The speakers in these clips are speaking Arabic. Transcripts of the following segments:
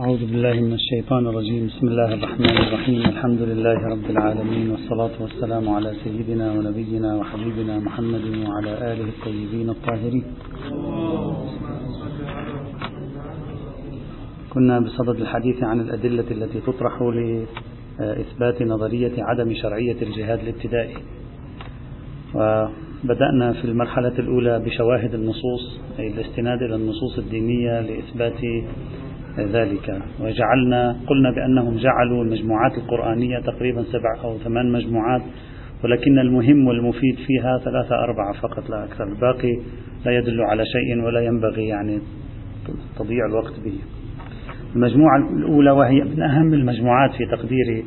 أعوذ بالله من الشيطان الرجيم. بسم الله الرحمن الرحيم. الحمد لله رب العالمين والصلاة والسلام على سيدنا ونبينا وحبيبنا محمد وعلى آله الطيبين الطاهرين. كنا بصدد الحديث عن الأدلة التي تطرح لإثبات نظرية عدم شرعية الجهاد الابتدائي. وبدأنا في المرحلة الأولى بشواهد النصوص أي الاستناد إلى النصوص الدينية لإثبات ذلك. وجعلنا قلنا بأنهم جعلوا المجموعات القرآنية تقريبا سبع أو ثمان مجموعات ولكن المهم والمفيد فيها ثلاثة أربعة فقط لا أكثر. الباقي لا يدل على شيء ولا ينبغي يعني تضيع الوقت به. المجموعة الأولى وهي من أهم المجموعات في تقدير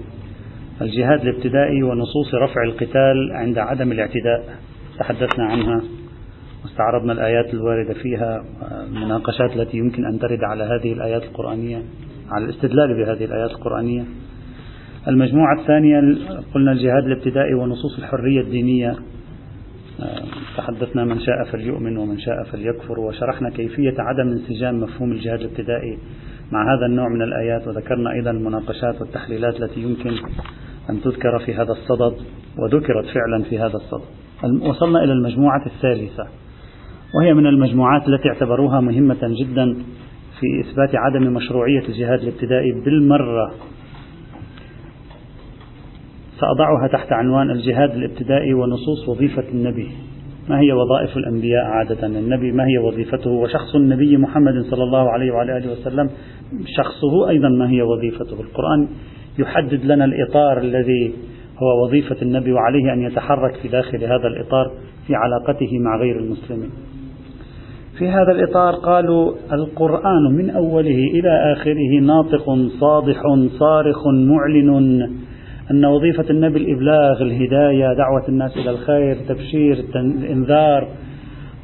الجهاد الابتدائي ونصوص رفع القتال عند عدم الاعتداء. تحدثنا عنها. واستعرضنا الآيات الواردة فيها المناقشات التي يمكن أن ترد على هذه الآيات القرآنية على الاستدلال بهذه الآيات القرآنية. المجموعة الثانية قلنا الجهاد الابتدائي ونصوص الحرية الدينية. تحدثنا من شاء فليؤمن ومن شاء فليكفر وشرحنا كيفية عدم انسجام مفهوم الجهاد الابتدائي مع هذا النوع من الآيات وذكرنا أيضا المناقشات والتحليلات التي يمكن أن تذكر في هذا الصدد وذكرت فعلا في هذا الصدد. وصلنا إلى المجموعة الثالثة. وهي من المجموعات التي اعتبروها مهمة جدا في إثبات عدم مشروعية الجهاد الابتدائي بالمرة. سأضعها تحت عنوان الجهاد الابتدائي ونصوص وظيفة النبي. ما هي وظائف الأنبياء عادة؟ النبي ما هي وظيفته؟ وشخص النبي محمد صلى الله عليه وعلى آله وسلم شخصه أيضا ما هي وظيفته؟ القرآن يحدد لنا الإطار الذي هو وظيفة النبي وعليه أن يتحرك في داخل هذا الإطار في علاقته مع غير المسلمين. في هذا الإطار قالوا القرآن من أوله إلى آخره ناطق صادح صارخ معلن أن وظيفة النبي الإبلاغ الهداية دعوة الناس إلى الخير تبشير الإنذار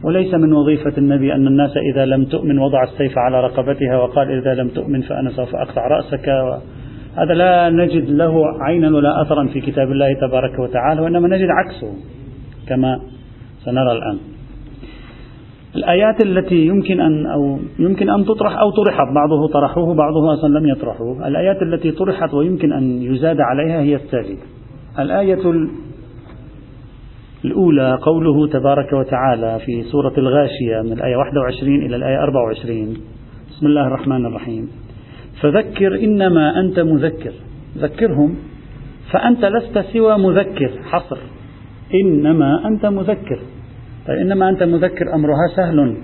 وليس من وظيفة النبي أن الناس إذا لم تؤمن وضع السيف على رقبتها وقال إذا لم تؤمن فأنا سوف أقطع رأسك هذا لا نجد له عينا ولا أثرا في كتاب الله تبارك وتعالى وإنما نجد عكسه كما سنرى الآن. الآيات التي يمكن أن أو يمكن أن تطرح أو طرحت بعضه طرحوه بعضه أصلا لم يطرحوه. الآيات التي طرحت ويمكن أن يزاد عليها هي التالية الآية الأولى قوله تبارك وتعالى في سورة الغاشية من الآية 21 إلى الآية 24 بسم الله الرحمن الرحيم. فذكر إنما أنت مذكر. ذكرهم فأنت لست سوى مذكر حصر. إنما أنت مذكر. طيب إنما أنت مذكر أمرها سهل.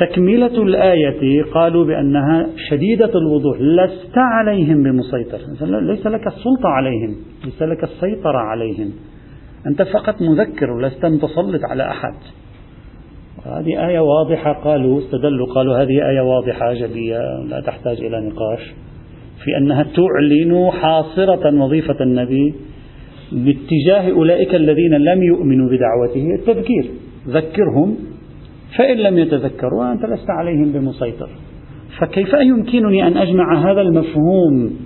تكملة الآية قالوا بأنها شديدة الوضوح. لست عليهم بمسيطر ليس لك السلطة عليهم ليس لك السيطرة عليهم. أنت فقط مذكر ولست متسلط على أحد. هذه آية واضحة. قالوا استدلوا قالوا هذه آية واضحة جلية لا تحتاج إلى نقاش. في أنها تعلن حاصرة وظيفة النبي باتجاه أولئك الذين لم يؤمنوا بدعوته. التذكير ذكرهم فإن لم يتذكروا أنت لست عليهم بمسيطر. فكيف يمكنني أن أجمع هذا المفهوم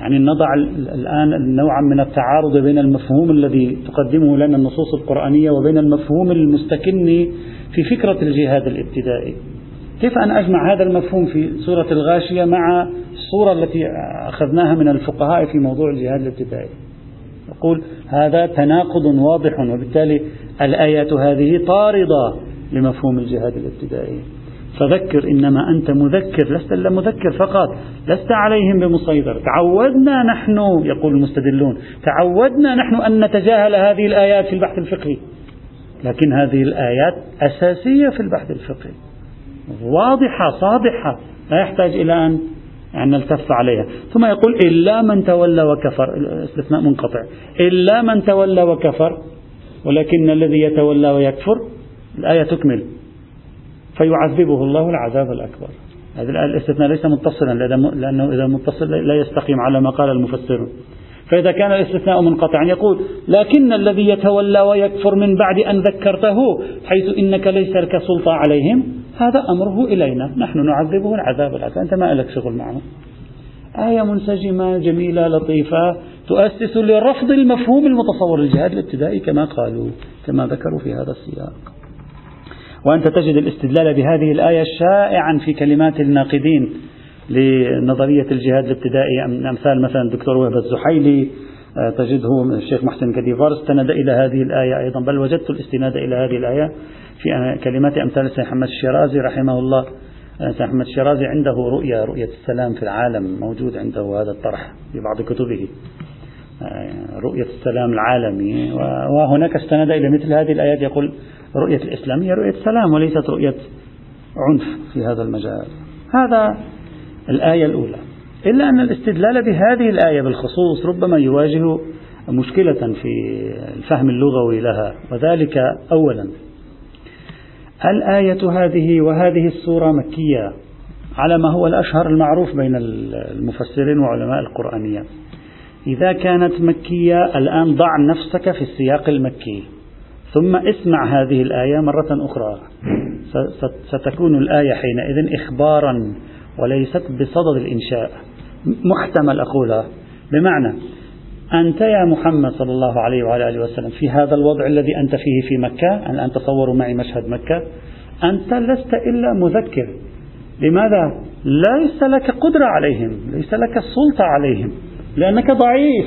يعني نضع الآن نوعا من التعارض بين المفهوم الذي تقدمه لنا النصوص القرآنية وبين المفهوم المستكن في فكرة الجهاد الابتدائي. كيف أن أجمع هذا المفهوم في سورة الغاشية مع الصورة التي أخذناها من الفقهاء في موضوع الجهاد الابتدائي؟ يقول هذا تناقض واضح وبالتالي الآيات هذه طاردة لمفهوم الجهاد الابتدائي. فذكر إنما أنت مذكر لست إلا مذكر فقط لست عليهم بمسيطر. تعودنا نحن يقول المستدلون تعودنا نحن أن نتجاهل هذه الآيات في البحث الفقهي. لكن هذه الآيات أساسية في البحث الفقهي. واضحة صادحة لا يحتاج إلى أن أن نلتف عليها. ثم يقول إلا من تولى وكفر استثناء منقطع. إلا من تولى وكفر ولكن الذي يتولى ويكفر الآية تكمل. فيعذبه الله العذاب الأكبر. هذا الاستثناء ليس متصلا لأنه إذا متصل لا يستقيم على ما قال المفسرون فإذا كان الاستثناء منقطعا يقول لكن الذي يتولى ويكفر من بعد أن ذكرته حيث إنك ليس لك سلطة عليهم هذا أمره إلينا. نحن نعذبه العذاب الأكبر. أنت ما لك شغل معه. آية منسجمة جميلة لطيفة تؤسس لرفض المفهوم المتصور للجهاد الابتدائي كما قالوا كما ذكروا في هذا السياق. وأنت تجد الاستدلال بهذه الآية شائعا في كلمات الناقدين لنظرية الجهاد الابتدائي. أمثال مثلا الدكتور وهب الزحيلي آه، تجده الشيخ محسن كديفار استند إلى هذه الآية أيضا. بل وجدت الاستناد إلى هذه الآية في كلمات أمثال السيد محمد الشيرازي رحمه الله. السيد محمد الشيرازي عنده رؤية رؤية السلام في العالم موجود عنده هذا الطرح في بعض كتبه. آه، رؤية السلام العالمي. وهناك استند إلى مثل هذه الآيات يقول رؤية الإسلام هي رؤية سلام وليست رؤية عنف في هذا المجال. هذا الآية الأولى. إلا أن الاستدلال بهذه الآية بالخصوص ربما يواجه مشكلة في الفهم اللغوي لها. وذلك أولا. الآية هذه وهذه السورة مكية على ما هو الأشهر المعروف بين المفسرين وعلماء القرآنية. إذا كانت مكية الآن ضع نفسك في السياق المكي. ثم اسمع هذه الآية مرة أخرى. ستكون الآية حينئذ إخبارا وليست بصدد الإنشاء. محتمل أقولها. بمعنى أنت يا محمد صلى الله عليه وعلى آله وسلم في هذا الوضع الذي أنت فيه في مكة الآن تصوروا معي مشهد مكة أنت لست إلا مذكر. لماذا؟ ليس لك قدرة عليهم ليس لك سلطة عليهم. لأنك ضعيف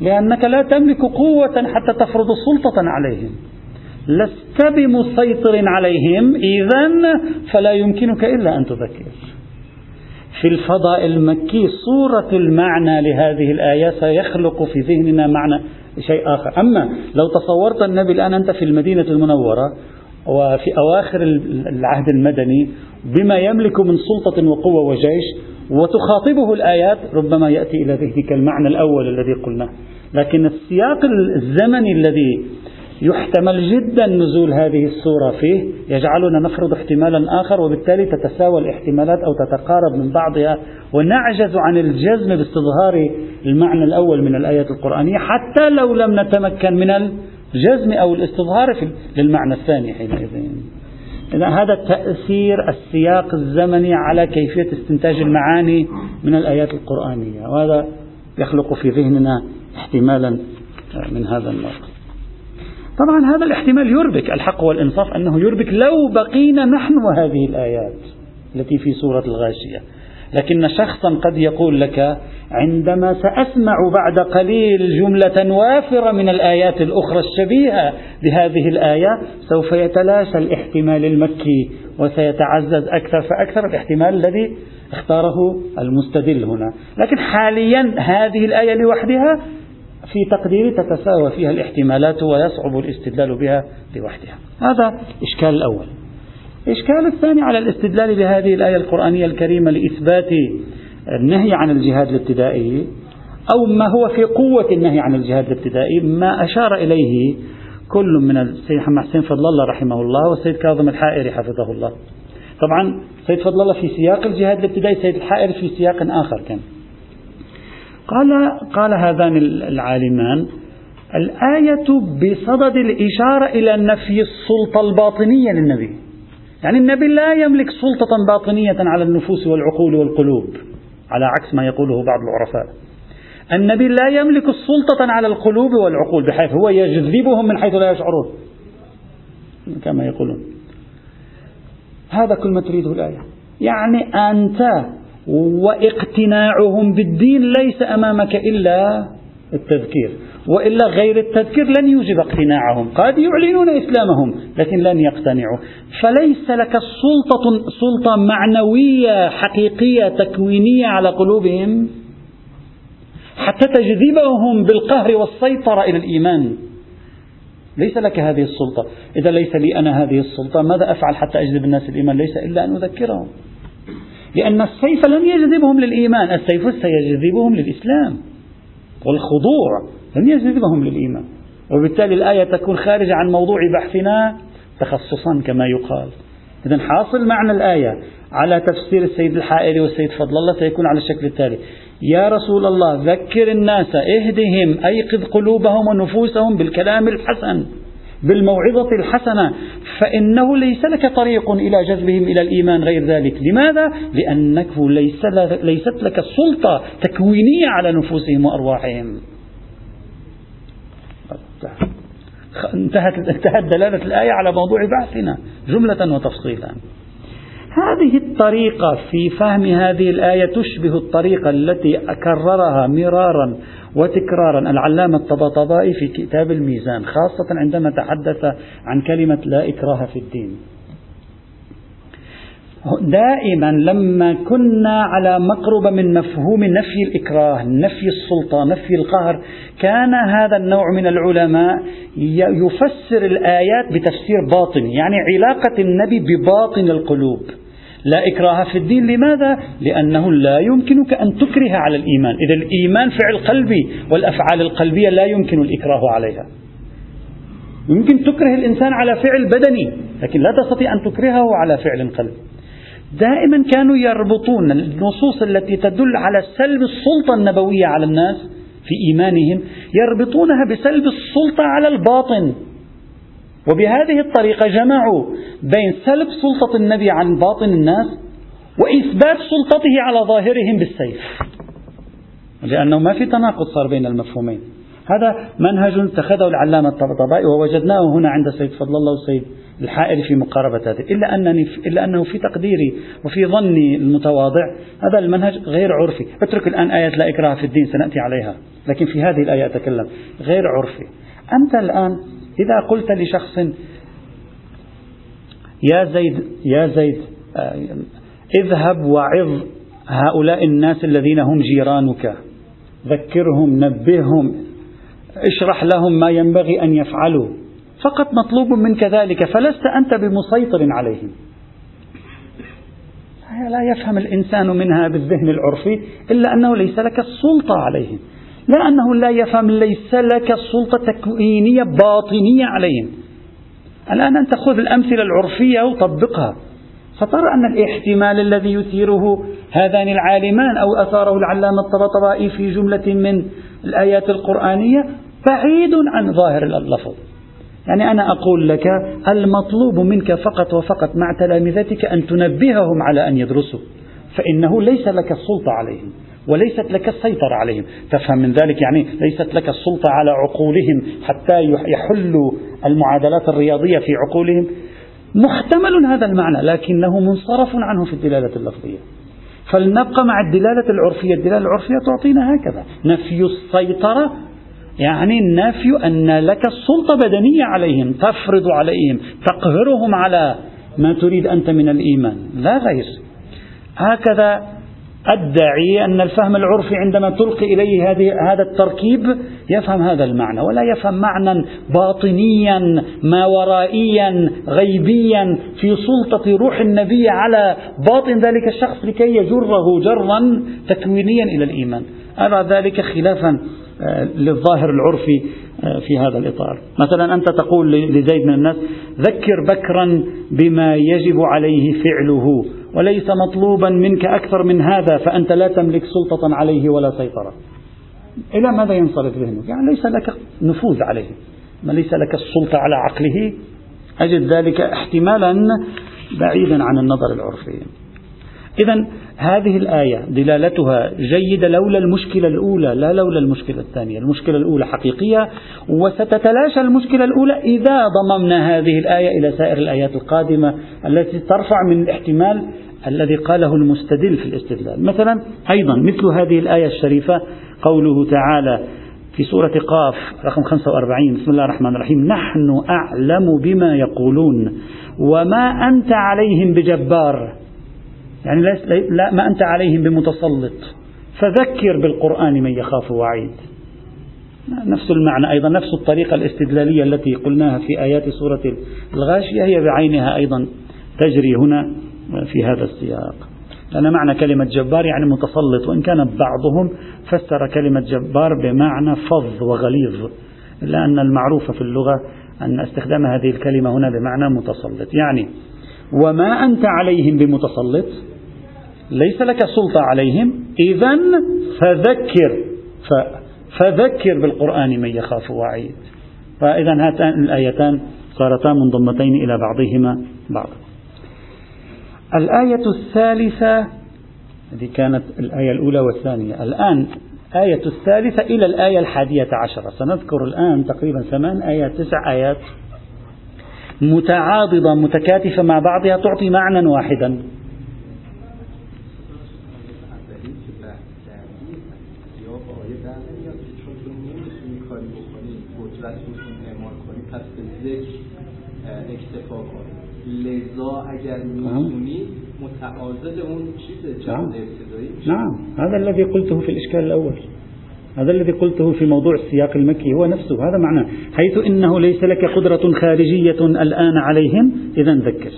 لأنك لا تملك قوة حتى تفرض سلطة عليهم. لست بمسيطر عليهم إذا فلا يمكنك إلا أن تذكر. في الفضاء المكي صورة المعنى لهذه الآية سيخلق في ذهننا معنى شيء آخر. أما لو تصورت النبي الآن أنت في المدينة المنورة وفي أواخر العهد المدني بما يملك من سلطة وقوة وجيش وتخاطبه الآيات ربما يأتي إلى ذهنك المعنى الأول الذي قلناه. لكن السياق الزمني الذي يحتمل جدا نزول هذه الصورة فيه يجعلنا نفرض احتمالا آخر وبالتالي تتساوى الاحتمالات أو تتقارب من بعضها ونعجز عن الجزم باستظهار المعنى الأول من الآية القرآنية حتى لو لم نتمكن من الجزم أو الاستظهار للمعنى الثاني حينئذ. إذا هذا تأثير السياق الزمني على كيفية استنتاج المعاني من الآيات القرآنية وهذا يخلق في ذهننا احتمالا من هذا النوع. طبعا هذا الاحتمال يربك الحق والإنصاف أنه يربك لو بقينا نحن وهذه الآيات التي في سورة الغاشية. لكن شخصا قد يقول لك عندما سأسمع بعد قليل جملة وافرة من الآيات الأخرى الشبيهة بهذه الآية سوف يتلاشى الاحتمال المكي وسيتعزز أكثر فأكثر الاحتمال الذي اختاره المستدل هنا. لكن حاليا هذه الآية لوحدها في تقديري تتساوى فيها الاحتمالات ويصعب الاستدلال بها لوحدها. هذا إشكال الأول. الإشكال الثاني على الاستدلال بهذه الآية القرآنية الكريمة لإثبات النهي عن الجهاد الابتدائي؟ أو ما هو في قوة النهي عن الجهاد الابتدائي؟ ما أشار إليه كل من السيد محمد حسين فضل الله رحمه الله والسيد كاظم الحائري حفظه الله. طبعا سيد فضل الله في سياق الجهاد الابتدائي سيد الحائري في سياق آخر كان. قال قال هذان العالمان الآية بصدد الإشارة إلى نفي السلطة الباطنية للنبي. يعني النبي لا يملك سلطة باطنية على النفوس والعقول والقلوب على عكس ما يقوله بعض العرفاء. النبي لا يملك السلطة على القلوب والعقول بحيث هو يجذبهم من حيث لا يشعرون. كما يقولون. هذا كل ما تريده الآية. يعني أنت واقتناعهم بالدين ليس أمامك إلا التذكير. وإلا غير التذكير لن يوجب اقتناعهم. قد يعلنون إسلامهم لكن لن يقتنعوا. فليس لك سلطة, سلطة معنوية حقيقية تكوينية على قلوبهم حتى تجذبهم بالقهر والسيطرة إلى الإيمان. ليس لك هذه السلطة. إذا ليس لي أنا هذه السلطة ماذا أفعل حتى أجذب الناس الإيمان ليس إلا أن أذكرهم. لأن السيف لن يجذبهم للإيمان السيف سيجذبهم للإسلام. والخضوع لن يجذبهم للإيمان. وبالتالي الآية تكون خارجة عن موضوع بحثنا تخصصا كما يقال. إذا حاصل معنى الآية على تفسير السيد الحائري والسيد فضل الله سيكون على الشكل التالي. يا رسول الله ذكر الناس إهدهم أيقظ قلوبهم ونفوسهم بالكلام الحسن بالموعظة الحسنة فإنه ليس لك طريق إلى جذبهم إلى الإيمان غير ذلك. لماذا؟ لأنك ليس ليست لك سلطة تكوينية على نفوسهم وأرواحهم. انتهت انتهت دلالة الآية على موضوع بحثنا جملة وتفصيلا. هذه الطريقة في فهم هذه الآية تشبه الطريقة التي كررها مرارا وتكرارا. العلامة الطباطبائي في كتاب الميزان خاصة عندما تحدث عن كلمة لا إكراه في الدين. دائما لما كنا على مقربة من مفهوم نفي الإكراه نفي السلطة نفي القهر كان هذا النوع من العلماء يفسر الآيات بتفسير باطني يعني علاقة النبي بباطن القلوب. لا إكراه في الدين لماذا؟ لأنه لا يمكنك أن تكره على الإيمان. إذا الإيمان فعل قلبي والأفعال القلبية لا يمكن الإكراه عليها. يمكن تكره الإنسان على فعل بدني لكن لا تستطيع أن تكرهه على فعل قلبي. دائما كانوا يربطون النصوص التي تدل على سلب السلطة النبوية على الناس في إيمانهم يربطونها بسلب السلطة على الباطن. وبهذه الطريقة جمعوا بين سلب سلطة النبي عن باطن الناس وإثبات سلطته على ظاهرهم بالسيف. لأنه ما في تناقض صار بين المفهومين. هذا منهج اتخذه العلامة الطبطبائي ووجدناه هنا عند سيد فضل الله وسيد الحائر في مقاربة هذه. إلا أنني إلا أنه في تقديري وفي ظني المتواضع هذا المنهج غير عرفي. اترك الآن آية لا إكراه في الدين سنأتي عليها. لكن في هذه الآية أتكلم. غير عرفي. أنت الآن إذا قلت لشخص يا زيد يا زيد آه، اذهب وعظ هؤلاء الناس الذين هم جيرانك. ذكرهم نبههم. اشرح لهم ما ينبغي أن يفعلوا. فقط مطلوب منك ذلك فلست أنت بمسيطر عليهم. لا يفهم الإنسان منها بالذهن العرفي إلا أنه ليس لك السلطة عليهم. لا أنه لا يفهم ليس لك سلطة تكوينية باطنية عليهم. الآن أنت خذ الأمثلة العرفية وطبقها. فترى أن الاحتمال الذي يثيره هذان العالمان أو أثاره العلامة الطبطبائي في جملة من الآيات القرآنية بعيد عن ظاهر اللفظ. يعني أنا أقول لك المطلوب منك فقط وفقط مع تلامذتك أن تنبههم على أن يدرسوا فإنه ليس لك السلطة عليهم وليست لك السيطرة عليهم. تفهم من ذلك يعني ليست لك السلطة على عقولهم حتى يحلوا المعادلات الرياضية في عقولهم؟ محتمل هذا المعنى لكنه منصرف عنه في الدلالة اللفظية. فلنبقى مع الدلالة العرفية. الدلالة العرفية تعطينا هكذا. نفي السيطرة يعني النفي أن لك السلطة بدنية عليهم تفرض عليهم تقهرهم على ما تريد أنت من الإيمان. لا غير. هكذا أدعي أن الفهم العرفي عندما تلقي إليه هذه هذا التركيب يفهم هذا المعنى ولا يفهم معنى باطنيا ما ورائيا غيبيا في سلطة روح النبي على باطن ذلك الشخص لكي يجره جرا تكوينيا إلى الإيمان. أرى ذلك خلافا آه، للظاهر العرفي آه، في هذا الإطار. مثلا أنت تقول لزيد من الناس ذكر بكرا بما يجب عليه فعله وليس مطلوبا منك أكثر من هذا فأنت لا تملك سلطة عليه ولا سيطرة. إلى ماذا ينصرف ذهنك يعني ليس لك نفوذ عليه ما ليس لك السلطة على عقله. أجد ذلك احتمالا بعيدا عن النظر العرفي. إذا هذه الآية دلالتها جيدة لولا المشكلة الأولى لا لولا المشكلة الثانية. المشكلة الأولى حقيقية وستتلاشى المشكلة الأولى إذا ضممنا هذه الآية إلى سائر الآيات القادمة التي ترفع من الاحتمال الذي قاله المستدل في الاستدلال. مثلا أيضا مثل هذه الآية الشريفة قوله تعالى في سورة قاف رقم 45 بسم الله الرحمن الرحيم نحن أعلم بما يقولون وما أنت عليهم بجبار. يعني لا ما أنت عليهم بمتسلط. فذكر بالقرآن من يخاف وعيد. نفس المعنى أيضا نفس الطريقة الاستدلالية التي قلناها في آيات سورة الغاشية هي بعينها أيضا تجري هنا. في هذا السياق. لأن معنى كلمة جبار يعني متسلط وإن كان بعضهم فسر كلمة جبار بمعنى فظ وغليظ إلا أن المعروف في اللغة أن استخدام هذه الكلمة هنا بمعنى متسلط. يعني وما أنت عليهم بمتسلط؟ ليس لك سلطة عليهم؟ إذا فذكر فذكر بالقرآن من يخاف وعيد. فإذا هاتان الآيتان صارتا منضمتين إلى بعضهما بعضا. الآية الثالثة هذه كانت الآية الأولى والثانية. الآن آية الثالثة إلى الآية الحادية عشرة. سنذكر الآن تقريبا ثمان آيات تسع آيات. متعاضدة متكاتفة مع بعضها تعطي معنى واحدا. لذا اگر متعاضد اون چیز ابتدایی نعم. هذا الذي قلته في الإشكال الأول. هذا الذي قلته في موضوع السياق المكي هو نفسه. هذا معناه حيث إنه ليس لك قدرة خارجية الآن عليهم إذا ذكر.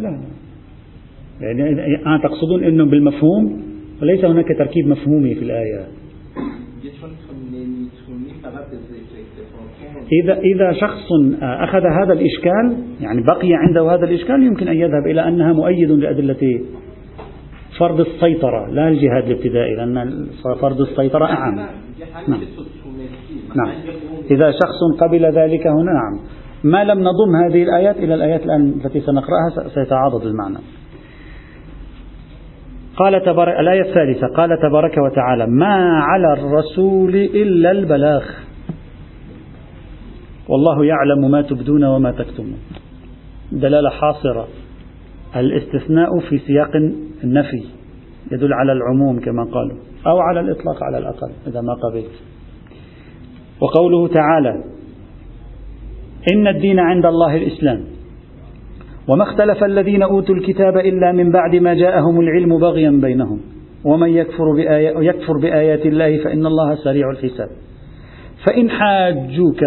لا. يعني آه تقصدون أنه بالمفهوم وليس هناك تركيب مفهومي في الآية. إذا إذا شخص أخذ هذا الإشكال يعني بقي عنده هذا الإشكال يمكن أن يذهب إلى أنها مؤيد لأدلة فرض السيطرة لا الجهاد الابتدائي لأن فرض السيطرة أعم. نعم. نعم. إذا شخص قبل ذلك هنا نعم. ما لم نضم هذه الآيات إلى الآيات الآن التي سنقرأها سيتعاضد المعنى. قال تبارك الآية الثالثة قال تبارك وتعالى ما على الرسول إلا البلاغ. والله يعلم ما تبدون وما تكتمون. دلالة حاصرة. الاستثناء في سياق النفي يدل على العموم كما قالوا أو على الإطلاق على الأقل إذا ما قبلت. وقوله تعالى إن الدين عند الله الإسلام. وما اختلف الذين أوتوا الكتاب إلا من بعد ما جاءهم العلم بغيا بينهم. ومن يكفر, بآيات, يكفر بآيات الله فإن الله سريع الحساب. فإن حاجوك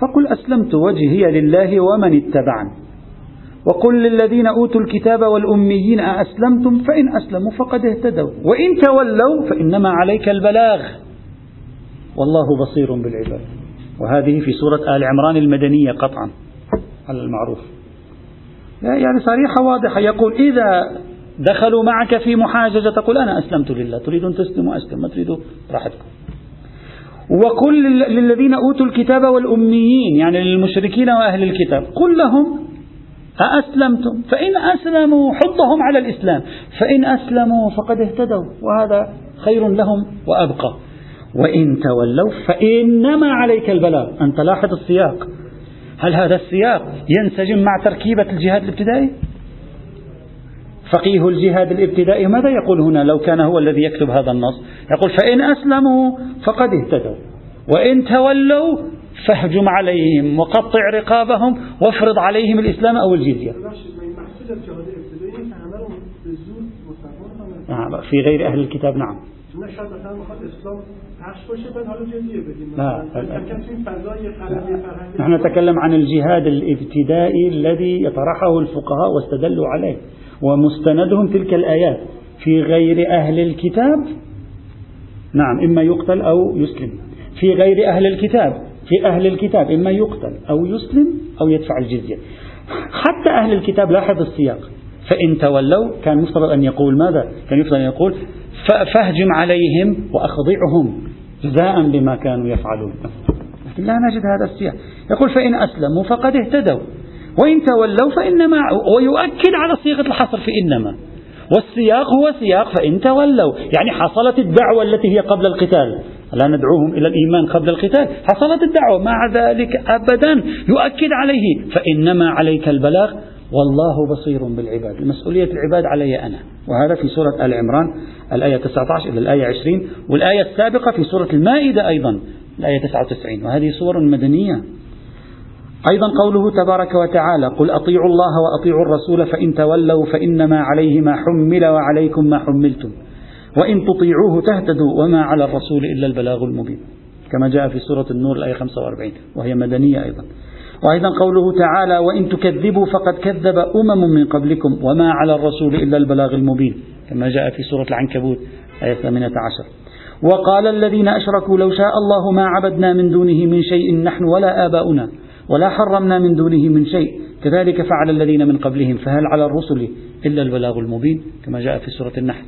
فقل أسلمت وجهي لله ومن اتبعني. وقل للذين أوتوا الكتاب والأميين أأسلمتم؟ فإن أسلموا فقد اهتدوا. وإن تولوا فإنما عليك البلاغ. والله بصير بالعباد. وهذه في سورة آل عمران المدنية قطعا على المعروف. يعني صريحة واضحة. يقول إذا دخلوا معك في محاججة تقول أنا أسلمت لله. تريدون تسلموا أسلم. ما تريدوا راحتكم. وقل للذين أوتوا الكتاب والأميين يعني للمشركين وأهل الكتاب قل لهم أأسلمتم؟ فإن أسلموا حضهم على الإسلام فإن أسلموا فقد اهتدوا وهذا خير لهم وأبقى. وإن تولوا فإنما عليك البلاغ. أنت لاحظ السياق. هل هذا السياق ينسجم مع تركيبة الجهاد الابتدائي؟ فقيه الجهاد الابتدائي ماذا يقول هنا لو كان هو الذي يكتب هذا النص؟ يقول فإن أسلموا فقد اهتدوا وإن تولوا فاهجم عليهم وقطع رقابهم وافرض عليهم الإسلام أو الجزية. نعم في غير أهل الكتاب نعم. نحن نتكلم عن الجهاد الابتدائي الذي يطرحه الفقهاء واستدلوا عليه. ومستندهم تلك الآيات في غير أهل الكتاب. نعم إما يقتل أو يسلم. في غير أهل الكتاب في أهل الكتاب إما يقتل أو يسلم أو يدفع الجزية. حتى أهل الكتاب لاحظ السياق. فإن تولوا كان مفترض أن يقول ماذا؟ كان يفترض أن يقول فاهجم عليهم وأخضعهم جزاء بما كانوا يفعلون. لكن لا نجد هذا السياق. يقول فإن أسلموا فقد اهتدوا. وإن تولوا فإنما ويؤكد على صيغة الحصر في إنما. والسياق هو سياق فإن تولوا. يعني حصلت الدعوة التي هي قبل القتال. لا ندعوهم إلى الإيمان قبل القتال. حصلت الدعوة مع ذلك أبدا. يؤكد عليه. فإنما عليك البلاغ. والله بصير بالعباد. مسؤولية العباد علي أنا. وهذا في سورة آل عمران الآية 19 إلى الآية 20 والآية السابقة في سورة المائدة أيضا الآية 99 وهذه سور مدنية. أيضا قوله تبارك وتعالى قل أطيعوا الله وأطيعوا الرسول فإن تولوا فإنما عليه ما حمل وعليكم ما حملتم وإن تطيعوه تهتدوا وما على الرسول إلا البلاغ المبين كما جاء في سورة النور الآية 45 وهي مدنية أيضا وأيضا قوله تعالى وإن تكذبوا فقد كذب أمم من قبلكم وما على الرسول إلا البلاغ المبين كما جاء في سورة العنكبوت آية 18 وقال الذين أشركوا لو شاء الله ما عبدنا من دونه من شيء نحن ولا آباؤنا ولا حرمنا من دونه من شيء. كذلك فعل الذين من قبلهم فهل على الرسل إلا البلاغ المبين كما جاء في سورة النحل.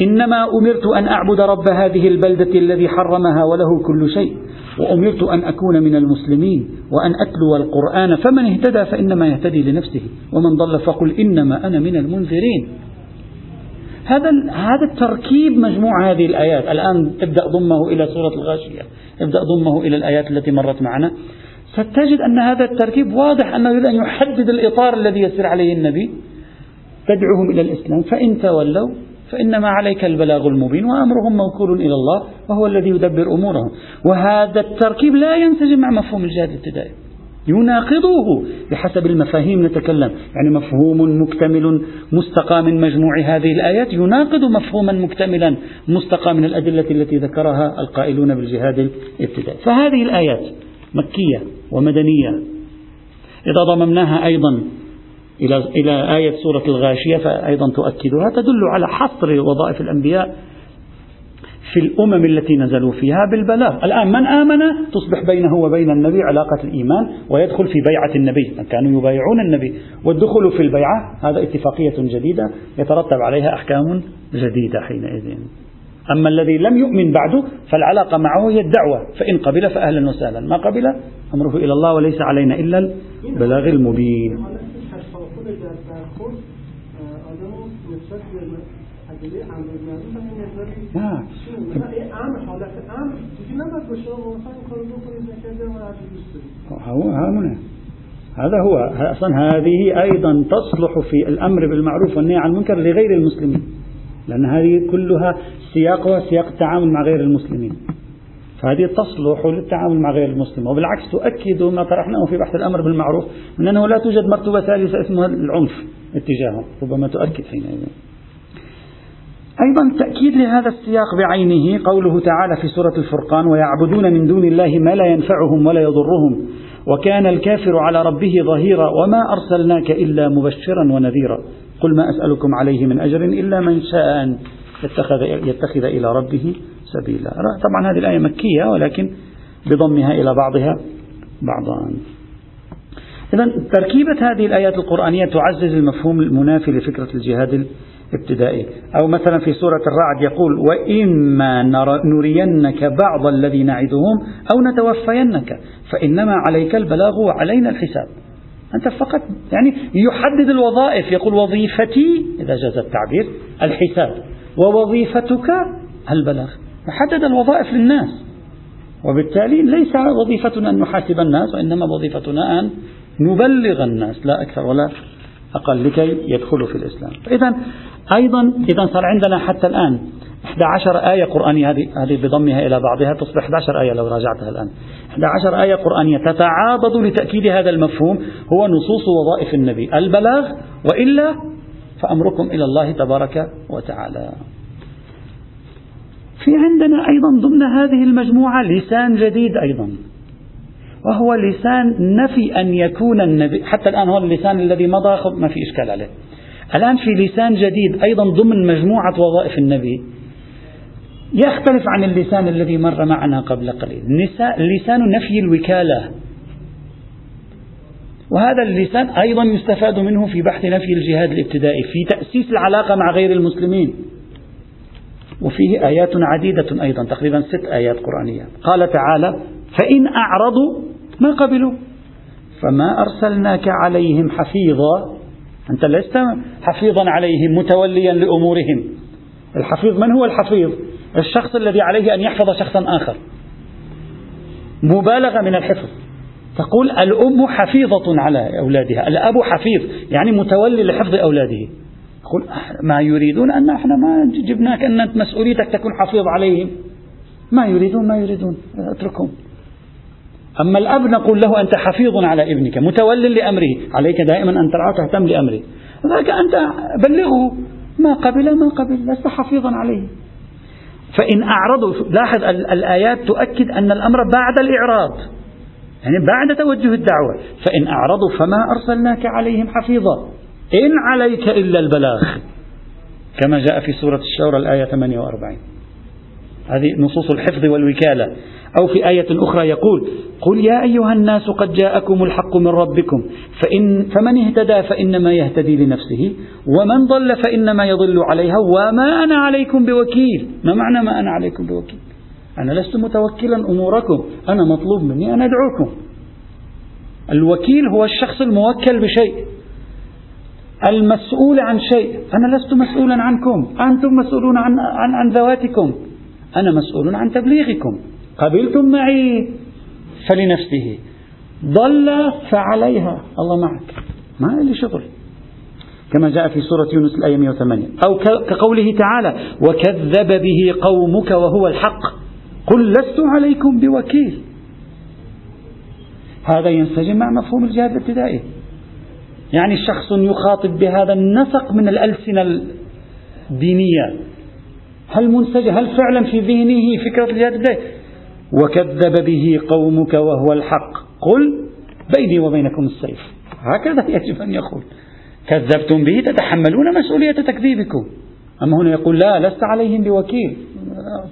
إنما أمرت أن أعبد رب هذه البلدة الذي حرمها وله كل شيء وأمرت أن أكون من المسلمين وأن أتلو القرآن فمن اهتدى فإنما يهتدي لنفسه ومن ضل فقل إنما أنا من المنذرين. هذا هذا التركيب مجموع هذه الآيات. الآن ابدأ ضمه إلى سورة الغاشية ابدأ ضمه إلى الآيات التي مرت معنا. ستجد أن هذا التركيب واضح أنه يريد أن يحدد الإطار الذي يسير عليه النبي. تدعوهم إلى الإسلام فإن تولوا فإنما عليك البلاغ المبين وأمرهم موكول إلى الله وهو الذي يدبر أمورهم. وهذا التركيب لا ينسجم مع مفهوم الجهاد الابتدائي. يناقضه بحسب المفاهيم نتكلم. يعني مفهوم مكتمل مستقى من مجموع هذه الآيات يناقض مفهوما مكتملا مستقى من الأدلة التي ذكرها القائلون بالجهاد الابتدائي. فهذه الآيات مكية ومدنية. إذا ضممناها أيضا إلى إلى آية سورة الغاشية فأيضا تؤكدها. تدل على حصر وظائف الأنبياء في الأمم التي نزلوا فيها بالبلاغ. الآن من آمن؟ تصبح بينه وبين النبي علاقة الإيمان ويدخل في بيعة النبي. كانوا يبايعون النبي. والدخول في البيعة هذا اتفاقية جديدة يترتب عليها أحكام جديدة حينئذ. أما الذي لم يؤمن بعد فالعلاقة معه هي الدعوة فإن قبل فأهلا وسهلا ما قبل أمره إلى الله وليس علينا إلا البلاغ المبين. همونه هذا هو أصلا هذه أيضا تصلح في الأمر بالمعروف والنهي عن المنكر لغير المسلمين. لأن هذه كلها سياقها سياق التعامل مع غير المسلمين. فهذه تصلح للتعامل مع غير المسلم وبالعكس تؤكد ما طرحناه في بحث الأمر بالمعروف من أنه لا توجد مرتبة ثالثة اسمها العنف اتجاهه ربما تؤكد حينئذ. أيضا تأكيد لهذا السياق بعينه قوله تعالى في سورة الفرقان ويعبدون من دون الله ما لا ينفعهم ولا يضرهم. وكان الكافر على ربه ظهيرا وما أرسلناك إلا مبشرا ونذيرا. قل ما أسألكم عليه من أجر إلا من شاء أن يتخذ, يتخذ إلى ربه سبيلا. طبعا هذه الآية مكية ولكن بضمها إلى بعضها بعضا. إذا تركيبة هذه الآيات القرآنية تعزز المفهوم المنافي لفكرة الجهاد الابتدائي أو مثلا في سورة الرعد يقول وإما نرينك بعض الذي نعدهم أو نتوفينك فإنما عليك البلاغ وعلينا الحساب. أنت فقط يعني يحدد الوظائف. يقول وظيفتي إذا جاز التعبير الحساب. ووظيفتك البلاغ. يحدد الوظائف للناس. وبالتالي ليس وظيفتنا أن نحاسب الناس وإنما وظيفتنا أن نبلغ الناس. لا أكثر ولا أقل لكي يدخلوا في الإسلام. إذا أيضا إذا صار عندنا حتى الآن 11 آية قرآنية هذه هذه بضمها إلى بعضها تصبح 11 آية لو راجعتها الآن. 11 آية قرآنية تتعاضد لتأكيد هذا المفهوم هو نصوص وظائف النبي. البلاغ وإلا فأمركم إلى الله تبارك وتعالى. في عندنا أيضا ضمن هذه المجموعة لسان جديد أيضا. وهو لسان نفي أن يكون النبي. حتى الآن هو اللسان الذي مضى ما في إشكال عليه. الآن في لسان جديد أيضا ضمن مجموعة وظائف النبي. يختلف عن اللسان الذي مر معنا قبل قليل. لسان نفي الوكالة. وهذا اللسان أيضا يستفاد منه في بحث نفي الجهاد الابتدائي في تأسيس العلاقة مع غير المسلمين. وفيه آيات عديدة أيضا تقريبا ست آيات قرآنية. قال تعالى فإن أعرضوا ما قبلوا. فما أرسلناك عليهم حفيظا. أنت لست حفيظا عليهم متوليا لأمورهم. الحفيظ من هو الحفيظ؟ الشخص الذي عليه أن يحفظ شخصا آخر. مبالغة من الحفظ. تقول الأم حفيظة على أولادها الأب حفيظ يعني متولي لحفظ أولاده. يقول ما يريدون أن إحنا ما جبناك أن مسؤوليتك تكون حفيظ عليهم. ما يريدون ما يريدون. اتركهم. أما الأب نقول له أنت حفيظ على ابنك متول لأمره عليك دائما أن ترعى تهتم لأمره. ذاك أنت بلغه ما قبل ما قبل لست حفيظا عليه. فإن أعرضوا لاحظ الآيات تؤكد أن الأمر بعد الإعراض. يعني بعد توجه الدعوة. فإن أعرضوا فما أرسلناك عليهم حفيظا. إن عليك إلا البلاغ. كما جاء في سورة الشورى الآية 48 هذه نصوص الحفظ والوكالة. أو في آية أخرى يقول قل يا أيها الناس قد جاءكم الحق من ربكم فإن فمن اهتدى فإنما يهتدي لنفسه ومن ضل فإنما يضل عليها وما أنا عليكم بوكيل. ما معنى ما أنا عليكم بوكيل؟ أنا لست متوكلا أموركم أنا مطلوب مني أن أدعوكم. الوكيل هو الشخص الموكل بشيء المسؤول عن شيء. أنا لست مسؤولا عنكم أنتم مسؤولون عن, عن, عن ذواتكم. أنا مسؤول عن تبليغكم. قبلتم معي فلنفسه. ضل فعليها. الله معك. ما لي شغل. كما جاء في سورة يونس الآية 108 أو كقوله تعالى وكذب به قومك وهو الحق. قل لست عليكم بوكيل. هذا ينسجم مع مفهوم الجهاد الابتدائي. يعني شخص يخاطب بهذا النسق من الألسنة الدينية. هل منسجم هل فعلا في ذهنه فكرة الجهاد وكذب به قومك وهو الحق. قل بيني وبينكم السيف. هكذا يجب أن يقول. كذبتم به تتحملون مسؤولية تكذيبكم. أما هنا يقول لا لست عليهم بوكيل.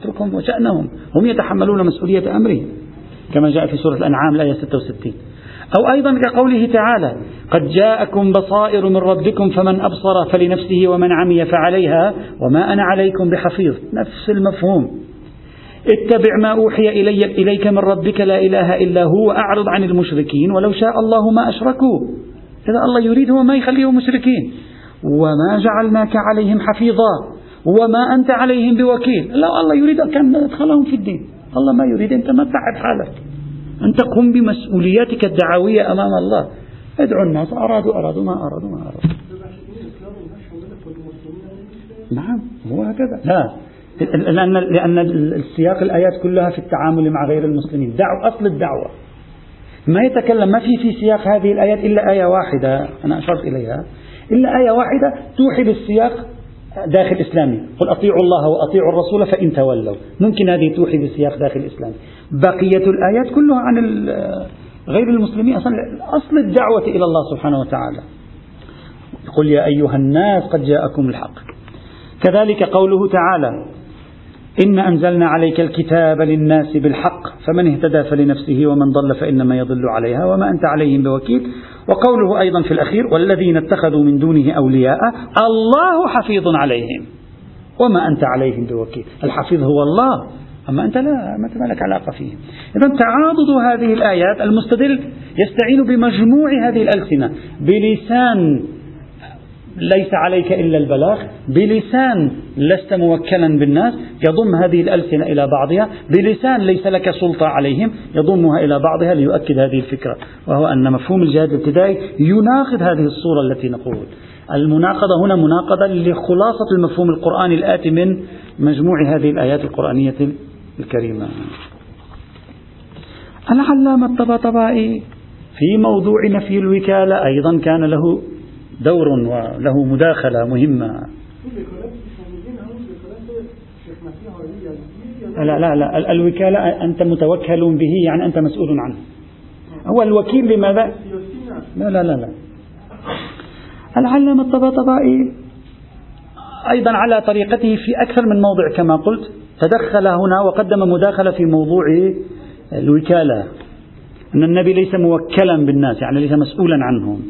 اتركهم وشأنهم. هم يتحملون مسؤولية أمرهم. كما جاء في سورة الأنعام الآية 66 أو أيضا كقوله تعالى قد جاءكم بصائر من ربكم فمن أبصر فلنفسه ومن عمي فعليها وما أنا عليكم بحفيظ. نفس المفهوم. اتبع ما أوحي إلي إليك من ربك لا إله إلا هو أعرض عن المشركين ولو شاء الله ما أشركوا. إذا الله يريد هو ما يخليهم مشركين. وما جعلناك عليهم حفيظا. وما أنت عليهم بوكيل. لا الله يريد كان يدخلهم في الدين. الله ما يريد أنت ما تعب حالك. أنت قم بمسؤولياتك الدعوية أمام الله. ادعو الناس. أرادوا أرادوا ما أرادوا ما أرادوا. نعم هو هكذا. لا. لأن لأن السياق الآيات كلها في التعامل مع غير المسلمين. دعوة أصل الدعوة. ما يتكلم ما في في سياق هذه الآيات إلا آية واحدة. أنا أشرت إليها. إلا آية واحدة توحي بالسياق داخل إسلامي. قل أطيعوا الله وأطيعوا الرسول فإن تولوا. ممكن هذه توحي بسياق داخل إسلامي. بقية الآيات كلها عن غير المسلمين أصلا. أصل الدعوة إلى الله سبحانه وتعالى. قل يا أيها الناس قد جاءكم الحق. كذلك قوله تعالى إن أنزلنا عليك الكتاب للناس بالحق فمن اهتدى فلنفسه ومن ضل فإنما يضل عليها وما أنت عليهم بوكيل. وقوله أيضا في الأخير والذين اتخذوا من دونه أولياء الله حفيظ عليهم وما أنت عليهم بوكيل. الحفيظ هو الله أما أنت لا ما لك علاقة فيه. إذا تعاضد هذه الآيات المستدل يستعين بمجموع هذه الألسنة بلسان ليس عليك إلا البلاغ. بلسان لست موكلا بالناس. يضم هذه الألسنة إلى بعضها. بلسان ليس لك سلطة عليهم. يضمها إلى بعضها ليؤكد هذه الفكرة. وهو أن مفهوم الجهاد الابتدائي يناقض هذه الصورة التي نقول. المناقضة هنا مناقضة لخلاصة المفهوم القرآني الآتي من مجموع هذه الآيات القرآنية الكريمة. العلامة الطباطبائي في موضوع نفي الوكالة أيضا كان له دور وله مداخلة مهمة. لا لا لا الوكالة أنت متوكل به يعني أنت مسؤول عنه. هو الوكيل لماذا؟ لا لا لا لا. العلامة الطباطبائي أيضا على طريقته في أكثر من موضع كما قلت. تدخل هنا وقدم مداخلة في موضوع الوكالة. أن النبي ليس موكلا بالناس يعني ليس مسؤولا عنهم.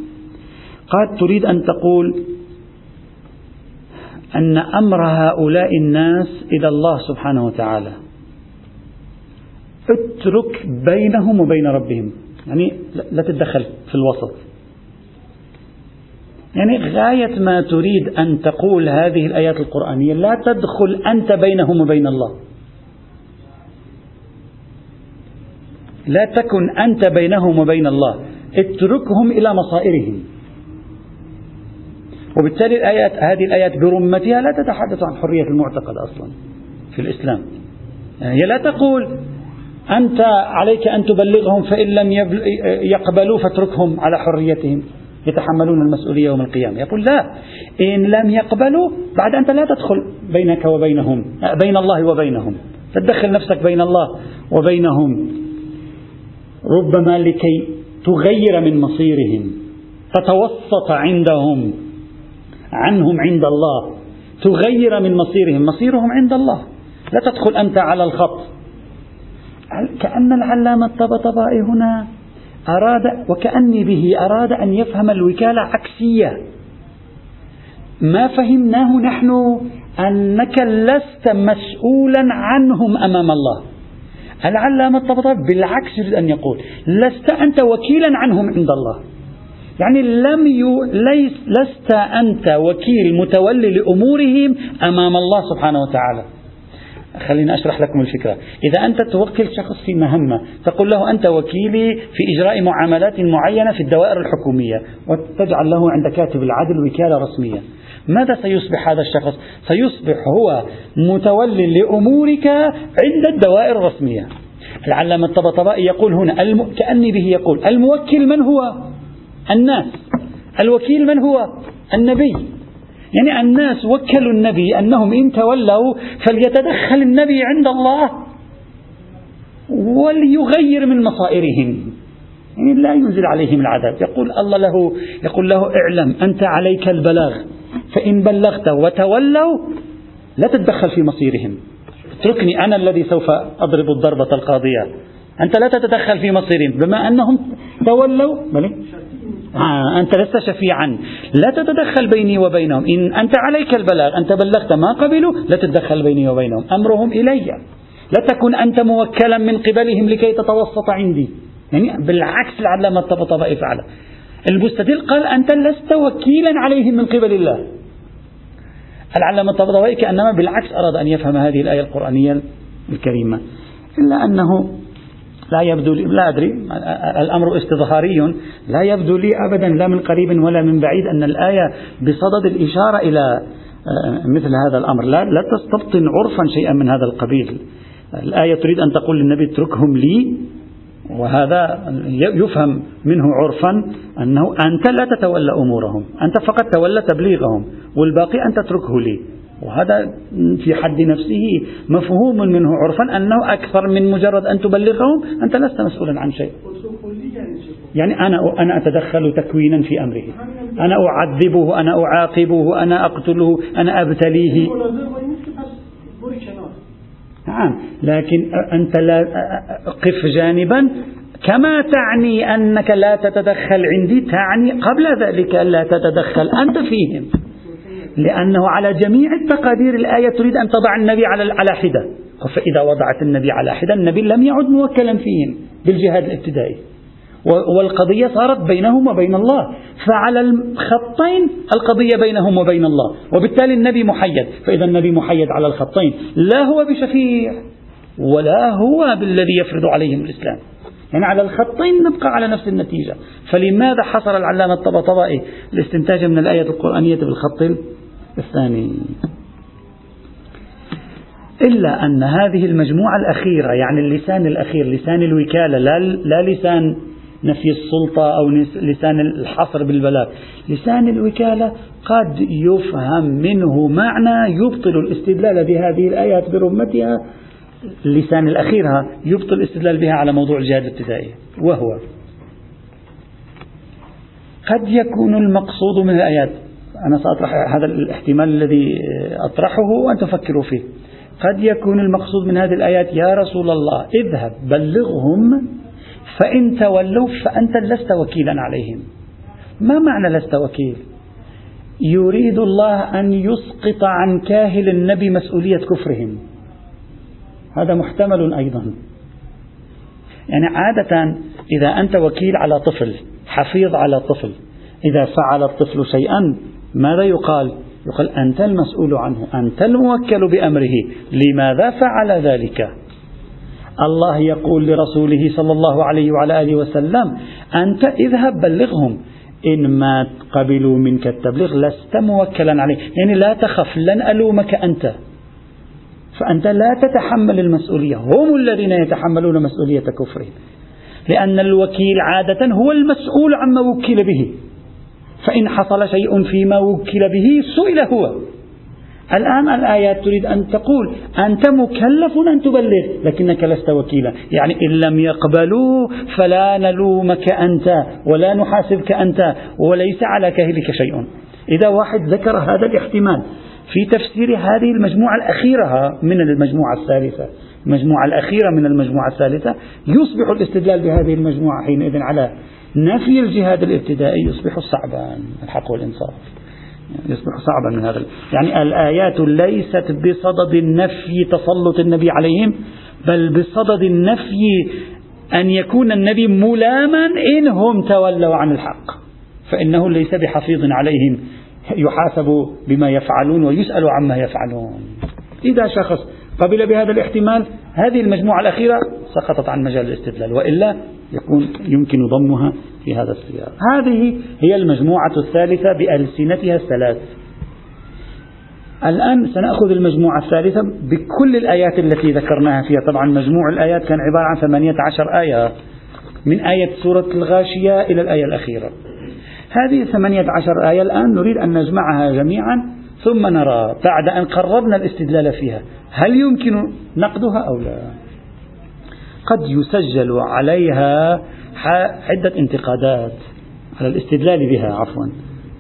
قد تريد أن تقول أن أمر هؤلاء الناس إلى الله سبحانه وتعالى. اترك بينهم وبين ربهم. يعني لا تتدخل في الوسط. يعني غاية ما تريد أن تقول هذه الآيات القرآنية لا تدخل أنت بينهم وبين الله. لا تكن أنت بينهم وبين الله. اتركهم إلى مصائرهم. وبالتالي الآيات هذه الآيات برمتها لا تتحدث عن حرية المعتقد أصلا في الإسلام. يعني هي لا تقول أنت عليك أن تبلغهم فإن لم يقبلوا فاتركهم على حريتهم يتحملون المسؤولية يوم القيامة. يقول لا إن لم يقبلوا بعد أنت لا تدخل بينك وبينهم بين الله وبينهم. تدخل نفسك بين الله وبينهم. ربما لكي تغير من مصيرهم تتوسط عندهم. عنهم عند الله تغير من مصيرهم مصيرهم عند الله. لا تدخل أنت على الخط. كأن العلامة الطبطبائي هنا أراد وكأني به أراد أن يفهم الوكالة عكسية. ما فهمناه نحن أنك لست مسؤولا عنهم أمام الله. العلامة الطبطبائي بالعكس يريد أن يقول لست أنت وكيلا عنهم عند الله. يعني لم يو ليس لست أنت وكيل متولي لأمورهم أمام الله سبحانه وتعالى خليني أشرح لكم الفكرة إذا أنت توكل شخص في مهمة تقول له أنت وكيلي في إجراء معاملات معينة في الدوائر الحكومية وتجعل له عند كاتب العدل وكالة رسمية ماذا سيصبح هذا الشخص؟ سيصبح هو متول لأمورك عند الدوائر الرسمية العلامة الطبطبائي يقول هنا الم... كأني به يقول الموكل من هو؟ الناس. الوكيل من هو؟ النبي. يعني الناس وكلوا النبي أنهم إن تولوا فليتدخل النبي عند الله وليغير من مصائرهم. يعني لا ينزل عليهم العذاب. يقول الله له يقول له اعلم أنت عليك البلاغ. فإن بلغت وتولوا لا تتدخل في مصيرهم. اتركني أنا الذي سوف أضرب الضربة القاضية. أنت لا تتدخل في مصيرهم. بما أنهم تولوا. أنت لست شفيعا. لا تتدخل بيني وبينهم. إن أنت عليك البلاغ أنت بلغت ما قبلوا لا تتدخل بيني وبينهم. أمرهم إلي. لا تكن أنت موكلا من قبلهم لكي تتوسط عندي. يعني بالعكس العلامة الطبطبائي فعله البستديل قال أنت لست وكيلا عليهم من قبل الله. العلامة الطبطبائي كأنما بالعكس أراد أن يفهم هذه الآية القرآنية الكريمة. إلا أنه لا يبدو لي لا أدري. الأمر استظهاري. لا يبدو لي أبدا لا من قريب ولا من بعيد أن الآية بصدد الإشارة إلى آه، مثل هذا الأمر. لا, لا تستبطن عرفا شيئا من هذا القبيل. الآية تريد أن تقول للنبي اتركهم لي وهذا يفهم منه عرفا أنه أنت لا تتولى أمورهم أنت فقط تولى تبليغهم والباقي أن تتركه لي. وهذا في حد نفسه مفهوم منه عرفا أنه أكثر من مجرد أن تبلغهم أنت لست مسؤولا عن شيء. يعني أنا أنا أتدخل تكوينا في أمره. أنا أعذبه أنا أعاقبه أنا أقتله أنا أبتليه. نعم لكن أنت لا قف جانبا. كما تعني أنك لا تتدخل عندي تعني قبل ذلك لا تتدخل أنت فيهم. لأنه على جميع التقادير الآية تريد أن تضع النبي على على حدة. فإذا وضعت النبي على حدة النبي لم يعد موكلا فيهم بالجهاد الابتدائي. والقضية صارت بينهم وبين الله. فعلى الخطين القضية بينهم وبين الله. وبالتالي النبي محيد. فإذا النبي محيد على الخطين. لا هو بشفيع ولا هو بالذي يفرض عليهم الإسلام. يعني على الخطين نبقى على نفس النتيجة. فلماذا حصر العلامة الطبطبائي الاستنتاج من الآية القرآنية بالخط الثاني. إلا أن هذه المجموعة الأخيرة يعني اللسان الأخير لسان الوكالة لا, لا لسان نفي السلطة أو لسان الحصر بالبلاغ. لسان الوكالة قد يفهم منه معنى يبطل الاستدلال بهذه الآيات برمتها اللسان الأخيرة يبطل الاستدلال بها على موضوع الجهاد الابتدائي وهو قد يكون المقصود من الآيات. أنا سأطرح هذا الاحتمال الذي أطرحه وأن تفكروا فيه. قد يكون المقصود من هذه الآيات يا رسول الله اذهب بلغهم فإن تولوا فأنت لست وكيلا عليهم. ما معنى لست وكيل؟ يريد الله أن يسقط عن كاهل النبي مسؤولية كفرهم. هذا محتمل أيضا. يعني عادة إذا أنت وكيل على طفل حفيظ على طفل إذا فعل الطفل شيئا ماذا يقال؟ يقال أنت المسؤول عنه أنت الموكل بأمره. لماذا فعل ذلك؟ الله يقول لرسوله صلى الله عليه وعلى آله وسلم أنت اذهب بلغهم. إن ما قبلوا منك التبليغ لست موكلا عليه. يعني لا تخف لن ألومك أنت. فأنت لا تتحمل المسؤولية. هم الذين يتحملون مسؤولية كفرهم. لأن الوكيل عادة هو المسؤول عما وكل به. فإن حصل شيء فيما وكل به سئل هو. الآن الآيات تريد أن تقول أنت مكلف أن تبلغ لكنك لست وكيلا. يعني إن لم يقبلوا فلا نلومك أنت ولا نحاسبك أنت وليس على كاهلك شيء. إذا واحد ذكر هذا الاحتمال في تفسير هذه المجموعة الأخيرة من المجموعة الثالثة. المجموعة الأخيرة من المجموعة الثالثة. يصبح الاستدلال بهذه المجموعة حينئذ على نفي الجهاد الابتدائي يصبح صعبا الحق والإنصاف. يصبح صعبا من هذا يعني الآيات ليست بصدد النفي تسلط النبي عليهم بل بصدد النفي أن يكون النبي ملاما إن هم تولوا عن الحق. فإنه ليس بحفيظ عليهم. يحاسب بما يفعلون ويسأل عما يفعلون. إذا شخص قبل بهذا الاحتمال هذه المجموعة الأخيرة سقطت عن مجال الاستدلال وإلا يكون يمكن ضمها في هذا السياق. هذه هي المجموعة الثالثة بألسنتها الثلاث. الآن سنأخذ المجموعة الثالثة بكل الآيات التي ذكرناها فيها. طبعا مجموع الآيات كان عبارة عن ثمانية عشر آية من آية سورة الغاشية إلى الآية الأخيرة. هذه ثمانية عشر آية الآن نريد أن نجمعها جميعا ثم نرى بعد أن قربنا الاستدلال فيها هل يمكن نقدها أو لا؟ قد يسجل عليها عدة انتقادات على الاستدلال بها عفوا.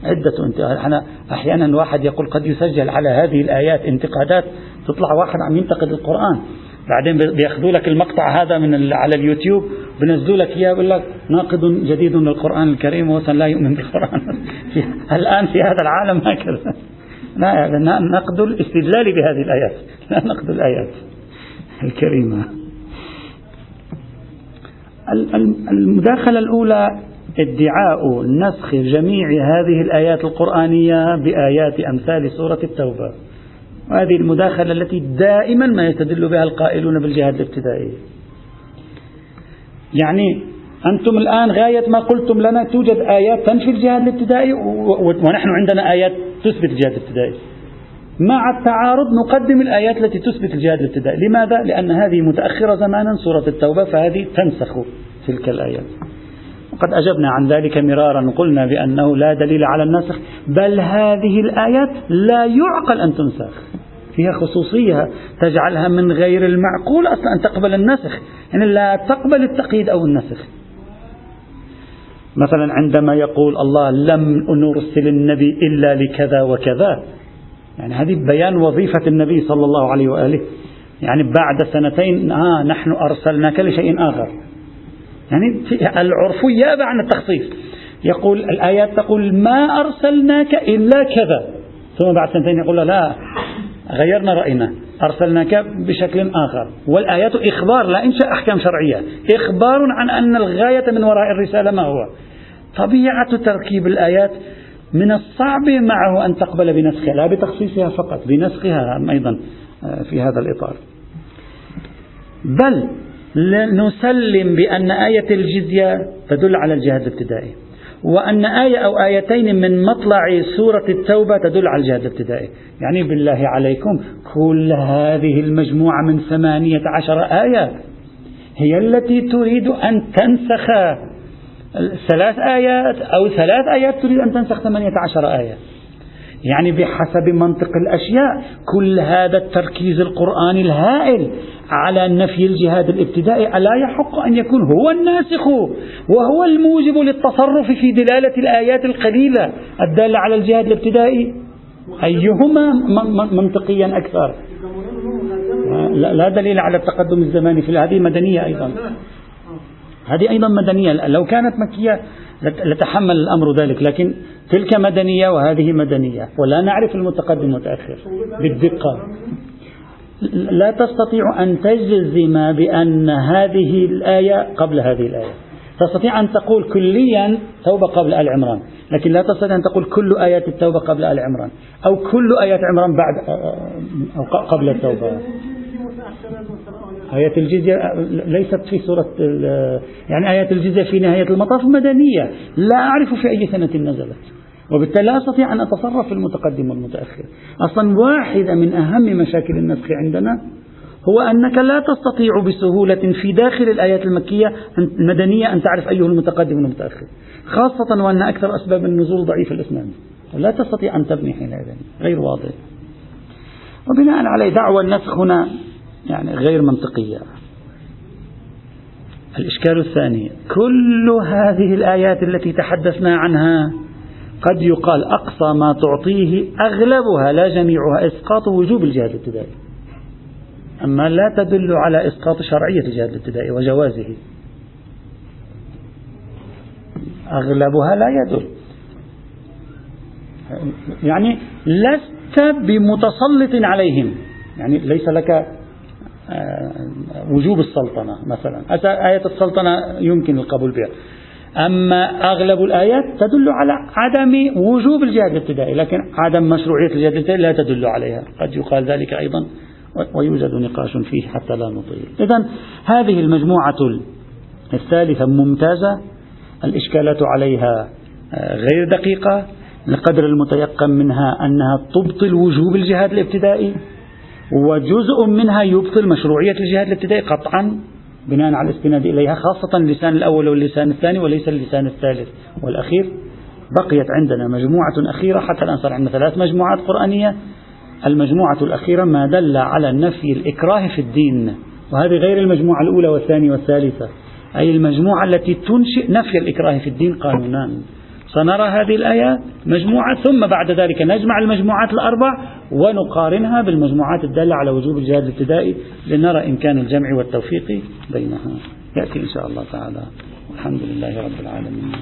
عدة انتقادات أحيانا الواحد يقول قد يسجل على هذه الآيات انتقادات تطلع واحد عم ينتقد القرآن. بعدين بياخذوا لك المقطع هذا من على اليوتيوب بنزلوا لك إياه بيقول لك ناقد جديد للقرآن الكريم وهو لا يؤمن بالقرآن. الآن في هذا العالم هكذا نقد الاستدلال بهذه الآيات. لا نقد الآيات الكريمة. المداخلة الأولى ادعاء نسخ جميع هذه الآيات القرآنية بآيات أمثال سورة التوبة. وهذه المداخلة التي دائما ما يستدل بها القائلون بالجهاد الابتدائي. يعني أنتم الآن غاية ما قلتم لنا توجد آيات تنفي الجهاد الابتدائي ونحن عندنا آيات تثبت الجهاد الابتدائي. مع التعارض نقدم الآيات التي تثبت الجهاد الابتدائي. لماذا؟ لأن هذه متأخرة زمانا سورة التوبة فهذه تنسخ تلك الآيات. وقد أجبنا عن ذلك مرارا وقلنا بأنه لا دليل على النسخ بل هذه الآيات لا يعقل أن تنسخ. فيها خصوصية تجعلها من غير المعقول أصلا أن تقبل النسخ يعني لا تقبل التقييد أو النسخ. مثلا عندما يقول الله لم نرسل النبي إلا لكذا وكذا يعني هذه بيان وظيفة النبي صلى الله عليه وآله. يعني بعد سنتين آه نحن أرسلناك لشيء آخر. يعني العرف يابع عن التخصيص. يقول الآيات تقول ما أرسلناك إلا كذا. ثم بعد سنتين يقول لا غيرنا رأينا. أرسلناك بشكل آخر. والآيات إخبار لا إنشاء أحكام شرعية. إخبار عن أن الغاية من وراء الرسالة ما هو؟ طبيعة تركيب الآيات من الصعب معه أن تقبل بنسخها لا بتخصيصها فقط بنسخها أيضا آه، في هذا الإطار. بل نسلم بأن آية الجزية تدل على الجهاد الابتدائي وأن آية أو آيتين من مطلع سورة التوبة تدل على الجهاد الابتدائي. يعني بالله عليكم كل هذه المجموعة من ثمانية عشر آية هي التي تريد أن تنسخ. ثلاث آيات أو ثلاث آيات تريد أن تنسخ ثمانية عشر آية. يعني بحسب منطق الأشياء كل هذا التركيز القرآني الهائل على نفي الجهاد الابتدائي ألا يحق أن يكون هو الناسخ وهو الموجب للتصرف في دلالة الآيات القليلة الدالة على الجهاد الابتدائي؟ أيهما منطقيا أكثر؟ لا دليل على التقدم الزماني في هذه مدنية أيضا. هذه أيضا مدنية. لو كانت مكية لتحمل الأمر ذلك لكن تلك مدنية وهذه مدنية ولا نعرف المتقدم والمتأخر بالدقة. لا تستطيع أن تجزم بأن هذه الآية قبل هذه الآية. تستطيع أن تقول كليا توبة قبل آل عمران لكن لا تستطيع أن تقول كل آيات التوبة قبل آل عمران أو كل آيات عمران بعد أو قبل التوبة. آية الجزية ليست في سورة يعني آية الجزية في نهاية المطاف مدنية. لا أعرف في أي سنة نزلت. وبالتالي لا أستطيع أن أتصرف في المتقدم والمتأخر. أصلا واحدة من أهم مشاكل النسخ عندنا هو أنك لا تستطيع بسهولة في داخل الآيات المكية المدنية أن تعرف أيه المتقدم والمتأخر خاصة وأن أكثر أسباب النزول ضعيف الإسلام لا تستطيع أن تبني حينئذ غير واضح. وبناء عليه دعوى النسخ هنا يعني غير منطقية. الإشكال الثاني كل هذه الآيات التي تحدثنا عنها قد يقال أقصى ما تعطيه أغلبها لا جميعها إسقاط وجوب الجهاد الابتدائي. أما لا تدل على إسقاط شرعية الجهاد الابتدائي وجوازه. أغلبها لا يدل. يعني لست بمتسلط عليهم. يعني ليس لك آه، وجوب السلطنة مثلا. آية السلطنة يمكن القبول بها. أما أغلب الآيات تدل على عدم وجوب الجهاد الابتدائي لكن عدم مشروعية الجهاد الابتدائي لا تدل عليها. قد يقال ذلك أيضا ويوجد نقاش فيه حتى لا نطيل. إذا هذه المجموعة الثالثة ممتازة. الإشكالات عليها آه، غير دقيقة. القدر المتيقن منها أنها تبطل وجوب الجهاد الابتدائي وجزء منها يبطل مشروعية الجهاد الابتدائي قطعا. بناء على الاستناد إليها خاصة اللسان الأول واللسان الثاني وليس اللسان الثالث. والأخير بقيت عندنا مجموعة أخيرة حتى الآن صار عندنا ثلاث مجموعات قرآنية. المجموعة الأخيرة ما دل على نفي الإكراه في الدين وهذه غير المجموعة الأولى والثانية والثالثة. أي المجموعة التي تنشئ نفي الإكراه في الدين قانونا. سنرى هذه الآيات مجموعة ثم بعد ذلك نجمع المجموعات الأربع ونقارنها بالمجموعات الدالة على وجوب الجهاد الابتدائي لنرى إمكان الجمع والتوفيق بينها. يأتي إن شاء الله تعالى. والحمد لله رب العالمين.